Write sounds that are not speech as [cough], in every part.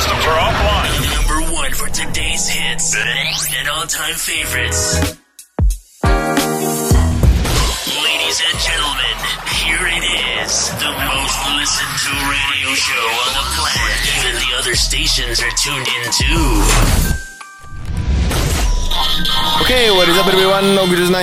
systems are offline. Number one for today's hits and all-time favorites. Ladies and gentlemen, here it is, the most listened to radio show on the planet. Even the other stations are tuned in too. Oke, what is up everyone?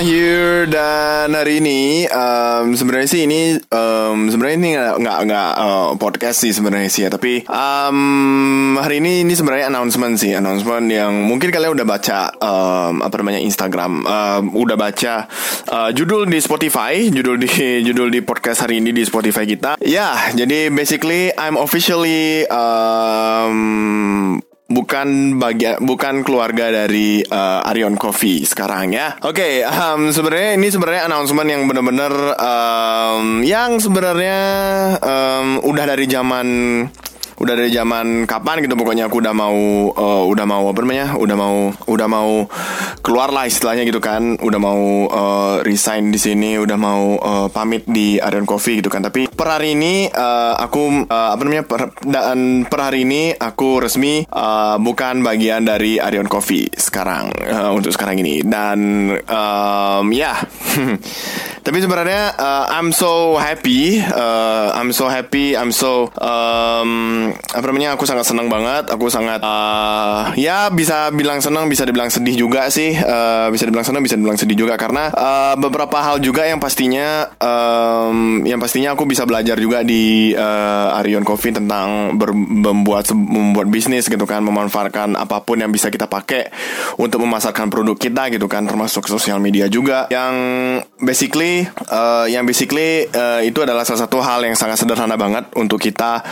Here. Dan hari ini um, sebenarnya sih ini um, sebenarnya ini nggak nggak uh, podcast sih sebenarnya sih ya, tapi um, hari ini ini sebenarnya announcement sih, announcement yang mungkin kalian udah baca um, apa namanya Instagram, um, udah baca uh, judul di Spotify, judul di [laughs] judul di podcast hari ini di Spotify kita. Ya, jadi basically I'm officially um, bukan bagian bukan keluarga dari uh, Arion Coffee sekarang ya. Oke, okay, um, sebenarnya ini sebenarnya announcement yang benar-benar um, yang sebenarnya um, udah dari zaman udah dari zaman kapan gitu pokoknya aku udah mau uh, udah mau apa namanya udah mau udah mau keluar lah istilahnya gitu kan udah mau uh, resign di sini udah mau uh, pamit di Arion Coffee gitu kan tapi per hari ini uh, aku uh, apa namanya per, dan per hari ini aku resmi uh, bukan bagian dari Arion Coffee sekarang uh, untuk sekarang ini dan um, ya yeah. [laughs] tapi sebenarnya uh, I'm so happy uh, I'm so happy I'm so um, apa namanya aku sangat senang banget aku sangat uh, ya bisa bilang senang bisa dibilang sedih juga sih uh, bisa dibilang senang bisa dibilang sedih juga. Karena uh, beberapa hal juga yang pastinya um, yang pastinya aku bisa belajar juga di uh, Arion Coffee tentang ber, membuat membuat bisnis gitu kan memanfaatkan apa pun yang bisa kita pakai untuk memasarkan produk kita gitu kan termasuk sosial media juga. Yang basically uh, yang basically uh, itu adalah salah satu hal yang sangat sederhana banget untuk kita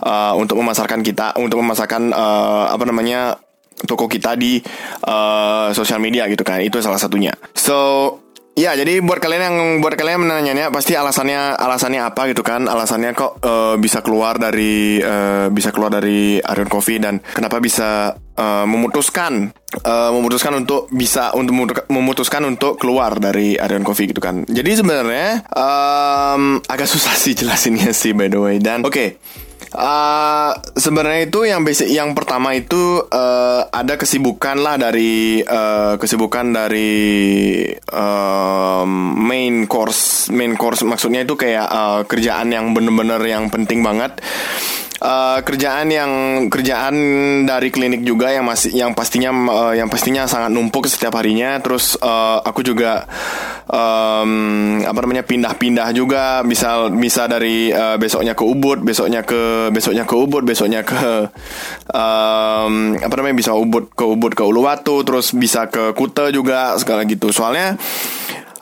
uh, untuk memasarkan kita untuk memasarkan uh, apa namanya toko kita di uh, sosial media gitu kan itu salah satunya so Ya, jadi buat kalian yang buat kalian menanyanya pasti alasannya alasannya apa gitu kan? Alasannya kok uh, bisa keluar dari uh, bisa keluar dari Arion Coffee dan kenapa bisa uh, memutuskan uh, memutuskan untuk bisa untuk memutuskan untuk keluar dari Arion Coffee gitu kan. Jadi sebenarnya um, agak [laughs] susah sih jelasinnya sih by the way dan oke. Okay. Uh, sebenarnya itu yang basic yang pertama itu uh, ada kesibukan lah dari uh, kesibukan dari uh, main course main course. Maksudnya itu kayak uh, kerjaan yang bener-bener yang penting banget. Uh, kerjaan yang kerjaan dari klinik juga yang masih yang pastinya uh, yang pastinya sangat numpuk setiap harinya. Terus uh, aku juga um, apa namanya pindah-pindah juga. Bisa bisa dari uh, besoknya ke Ubud besoknya ke besoknya ke Ubud besoknya ke um, apa namanya bisa Ubud ke Ubud ke Uluwatu terus bisa ke Kuta juga segala gitu. Soalnya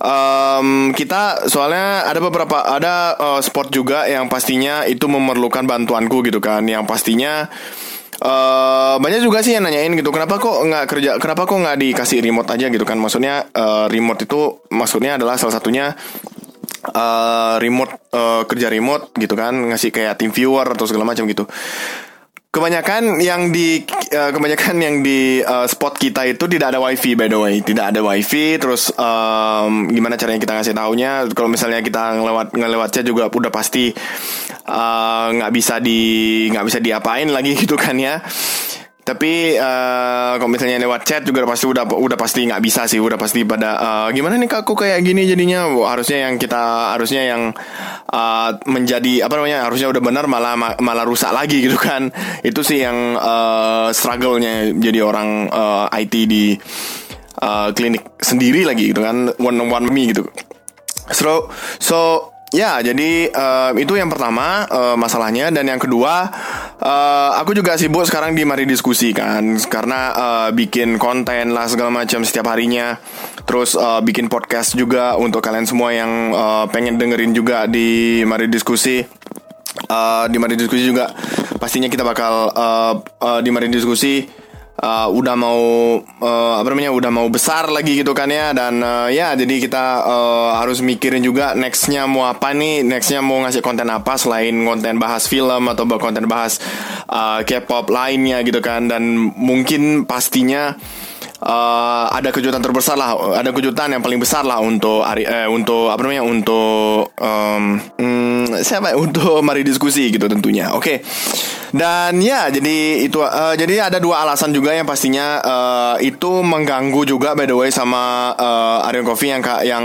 um, kita soalnya ada beberapa ada uh, sport juga yang pastinya itu memerlukan bantuanku gitu kan. Yang pastinya Uh, banyak juga sih yang nanyain gitu kenapa kok nggak kerja kenapa kok nggak dikasih remote aja gitu kan. Maksudnya uh, remote itu maksudnya adalah salah satunya uh, remote uh, kerja remote gitu kan ngasih kayak team viewer atau segala macam gitu Kebanyakan yang di uh, kebanyakan yang di uh, spot kita itu tidak ada wifi by the way, tidak ada wifi. Terus um, gimana caranya kita ngasih taunya? Kalau misalnya kita ngelewat ngelewatnya juga udah pasti nggak uh, bisa di nggak bisa diapain lagi [laughs] gitu kan ya. Tapi uh, kalau misalnya lewat chat juga pasti udah udah pasti nggak bisa sih, udah pasti pada uh, gimana nih kak, aku kayak gini jadinya harusnya yang kita harusnya yang uh, menjadi apa namanya harusnya udah benar malah malah rusak lagi gitu kan. [laughs] Itu sih yang uh, struggle-nya jadi orang uh, IT di uh, klinik sendiri lagi gitu kan, one on one me gitu. So so Ya, jadi uh, itu yang pertama uh, masalahnya dan yang kedua uh, aku juga sibuk sekarang di mari diskusi kan karena uh, bikin konten lah segala macam setiap harinya. Terus uh, bikin podcast juga untuk kalian semua yang uh, pengen dengerin juga di mari diskusi. Uh, di mari diskusi juga pastinya kita bakal uh, uh, di mari diskusi uh, udah mau uh, apa namanya udah mau besar lagi gitu kan ya dan uh, ya jadi kita uh, harus mikirin juga nextnya mau apa nih nextnya mau ngasih konten apa selain konten bahas film atau konten bahas uh, K-pop lainnya gitu kan dan mungkin pastinya uh, ada kejutan terbesar lah, ada kejutan yang paling besar lah untuk hari eh, untuk apa namanya untuk um, hmm, siapa ya? [laughs] untuk mari diskusi gitu tentunya. Oke. Okay. Dan ya, jadi itu uh, jadi ada dua alasan juga yang pastinya uh, itu mengganggu juga by the way sama uh, Arion Coffee yang yang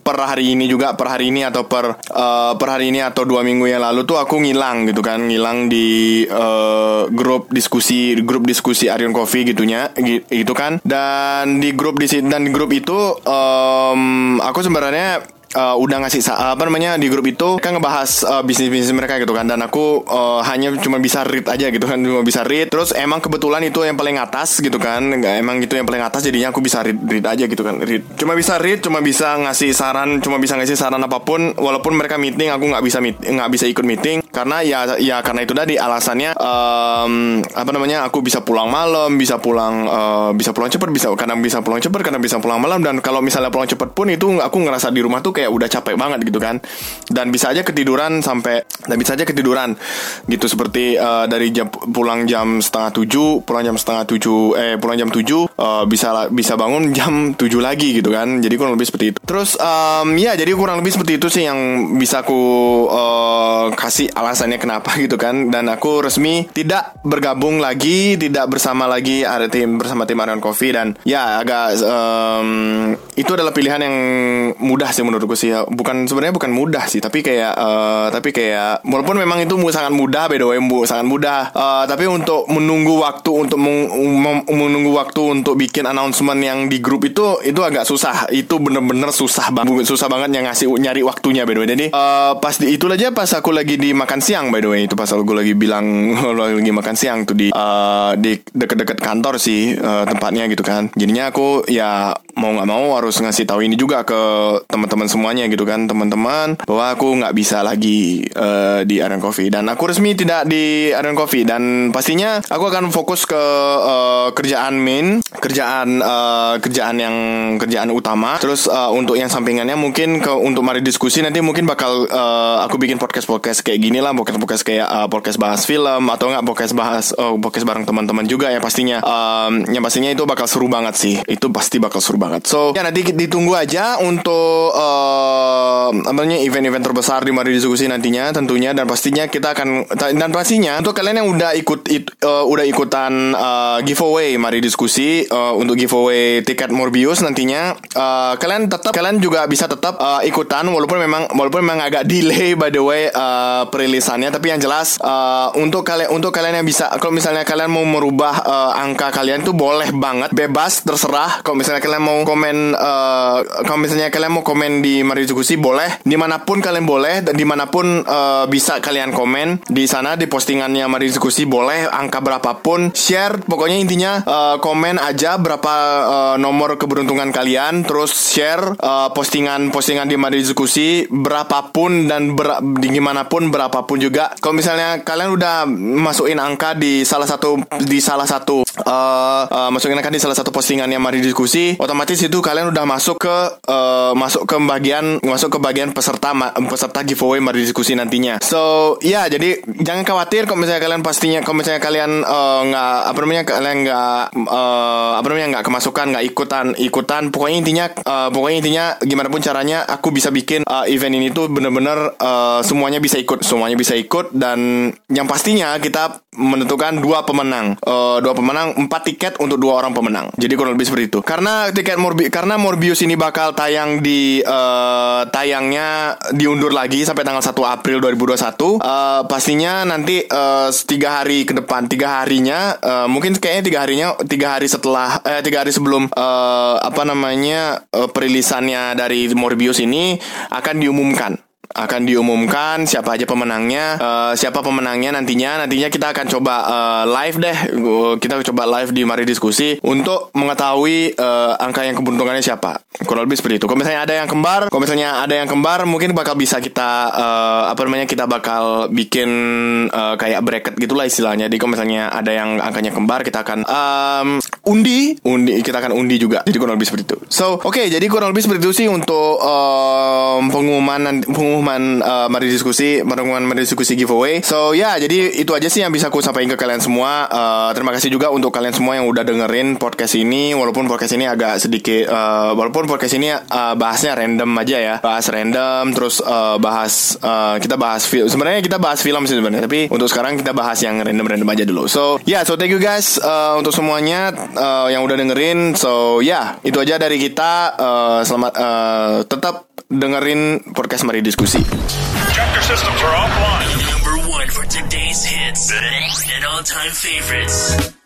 per hari ini juga per hari ini atau per uh, per hari ini atau dua minggu yang lalu tuh aku ngilang gitu kan, ngilang di uh, grup diskusi grup diskusi Arion Coffee gitunya gitu kan. Dan di grup di dan di grup itu um, aku sebenarnya uh, udah ngasih apa namanya di grup itu kan ngebahas uh, bisnis bisnis mereka gitu kan. Dan aku uh, hanya cuma bisa read aja gitu kan cuma bisa read. Terus emang kebetulan itu yang paling atas gitu kan emang gitu yang paling atas jadinya aku bisa read read aja gitu kan read. Cuma bisa read cuma bisa ngasih saran cuma bisa ngasih saran apa pun walaupun mereka meeting aku nggak bisa meet nggak bisa ikut meeting karena ya ya karena itu tadi alasannya um, apa namanya aku bisa pulang malam bisa pulang uh, bisa pulang cepat bisa karena bisa pulang cepat karena bisa pulang malam dan kalau misalnya pulang cepat pun itu aku ngerasa di rumah tuh kayak udah capek banget gitu kan. Dan bisa aja ketiduran sampai dan bisa aja ketiduran gitu. Seperti uh, dari jam pulang jam setengah tujuh pulang jam setengah tujuh eh pulang jam tujuh uh, bisa bisa bangun [laughs] jam tujuh lagi gitu kan. Jadi kurang lebih seperti itu. Terus um, ya jadi kurang lebih seperti itu sih yang bisa aku uh, kasih alasannya kenapa gitu kan. Dan aku resmi tidak bergabung lagi tidak bersama lagi ada tim bersama tim Arion Coffee. Dan ya agak um, itu adalah pilihan yang mudah sih menurut menurutku sih. Bukan sebenarnya bukan mudah sih tapi kayak uh, tapi kayak walaupun memang itu sangat mudah by the way sangat mudah. Uh, tapi untuk menunggu waktu untuk menunggu waktu untuk bikin announcement yang di grup itu itu agak susah. Itu bener-bener susah banget susah banget yang ngasih nyari waktunya by the way. Jadi uh, pas di itu aja pas aku lagi di makan siang by the way. Itu pas aku lagi bilang [laughs] lagi makan siang tuh di uh, di deket-deket kantor sih uh, tempatnya gitu kan. Jadinya aku ya mau nggak mau harus ngasih tahu ini juga ke teman-teman semuanya gitu kan teman-teman bahwa aku nggak bisa lagi uh, di Iron Coffee. Dan aku resmi tidak di Iron Coffee. Dan pastinya aku akan fokus ke uh, kerjaan main kerjaan uh, kerjaan yang kerjaan utama. Terus uh, untuk yang sampingannya mungkin ke untuk mari diskusi nanti mungkin bakal uh, aku bikin podcast podcast kayak gini lah. Podcast podcast kayak uh, podcast bahas film atau nggak podcast bahas uh, podcast bareng teman-teman juga ya pastinya. Um, yang pastinya itu bakal seru banget sih. Itu pasti bakal seru banget so ya nanti ditunggu aja untuk uh, namanya event-event terbesar di Mari Diskusi nantinya tentunya. Dan pastinya kita akan dan pastinya untuk kalian yang udah ikut it, uh, udah ikutan uh, giveaway Mari Diskusi uh, untuk giveaway tiket Morbius nantinya uh, kalian tetap kalian juga bisa tetap uh, ikutan walaupun memang walaupun memang agak delay by the way uh, perilisannya. Tapi yang jelas uh, untuk kalian untuk kalian yang bisa kalau misalnya kalian mau merubah uh, angka kalian tuh boleh banget bebas terserah. Kalau misalnya kalian mau komen uh, kalau misalnya kalian mau komen di Mari Diskusi boleh. Di mana pun kalian boleh dan di mana pun uh, bisa kalian komen. Di sana di postingannya Mari Diskusi boleh angka berapapun. Share pokoknya intinya uh, komen aja berapa uh, nomor keberuntungan kalian. Terus share uh, postingan postingan di Mari Diskusi berapapun dan ber, di gimana pun berapapun juga. Kalau misalnya kalian udah masukin angka di salah satu di salah satu uh, uh, masukin angka di salah satu postingannya Mari Diskusi otomatis itu kalian udah masuk ke uh, masuk ke bagian bagian masuk ke bagian peserta peserta giveaway mari diskusi nantinya. So ya yeah, jadi jangan khawatir kalau misalnya kalian pastinya kalau misalnya kalian eh, nggak uh, apa namanya kalian nggak uh, apa namanya nggak kemasukan nggak ikutan ikutan pokoknya intinya uh, pokoknya intinya gimana pun caranya aku bisa bikin uh, event ini tuh bener-bener uh, semuanya bisa ikut semuanya bisa ikut dan yang pastinya kita menentukan dua pemenang. Uh, dua pemenang empat tiket untuk dua orang pemenang. Jadi kurang lebih seperti itu. Karena tiket Morbi karena Morbius ini bakal tayang di uh, tayangnya diundur lagi sampai tanggal 1 April 2021. Uh, eh, pastinya nanti uh, tiga hari ke depan, tiga harinya, uh, mungkin kayaknya tiga harinya, tiga hari setelah, eh, tiga hari sebelum uh, apa namanya uh, perilisannya dari Morbius ini akan diumumkan akan diumumkan siapa aja pemenangnya. Uh, siapa pemenangnya nantinya. Nantinya kita akan coba uh, live deh. Kita coba live di mari diskusi untuk mengetahui uh, angka yang keberuntungannya siapa kurang lebih seperti itu. Kalau misalnya ada yang kembar kalau misalnya ada yang kembar mungkin bakal bisa kita uh, apa namanya kita bakal bikin uh, kayak bracket gitulah istilahnya. Jadi kalau misalnya ada yang angkanya kembar kita akan um, undi undi kita akan undi juga. Jadi kurang lebih seperti itu. So oke okay, jadi kurang lebih seperti itu sih untuk um, pengumuman pengumuman uh, Mari Diskusi Pengumuman Mari Diskusi giveaway. So ya yeah, jadi itu aja sih yang bisa aku sampaikan ke kalian semua. Uh, Terima kasih juga untuk kalian semua yang udah dengerin podcast ini. Walaupun podcast ini agak sedikit uh, Walaupun podcast ini uh, bahasnya random aja ya Bahas random Terus uh, bahas uh, Kita bahas film Sebenarnya kita bahas film sih sebenarnya Tapi untuk sekarang kita bahas yang random-random aja dulu So ya yeah, so thank you guys uh, Untuk semuanya uh, yang udah dengerin So ya yeah, itu aja dari kita uh, Selamat uh, Tetap dengerin podcast Mari Diskusi. Chapter systems are offline. Number one for today's hits and all-time favorites.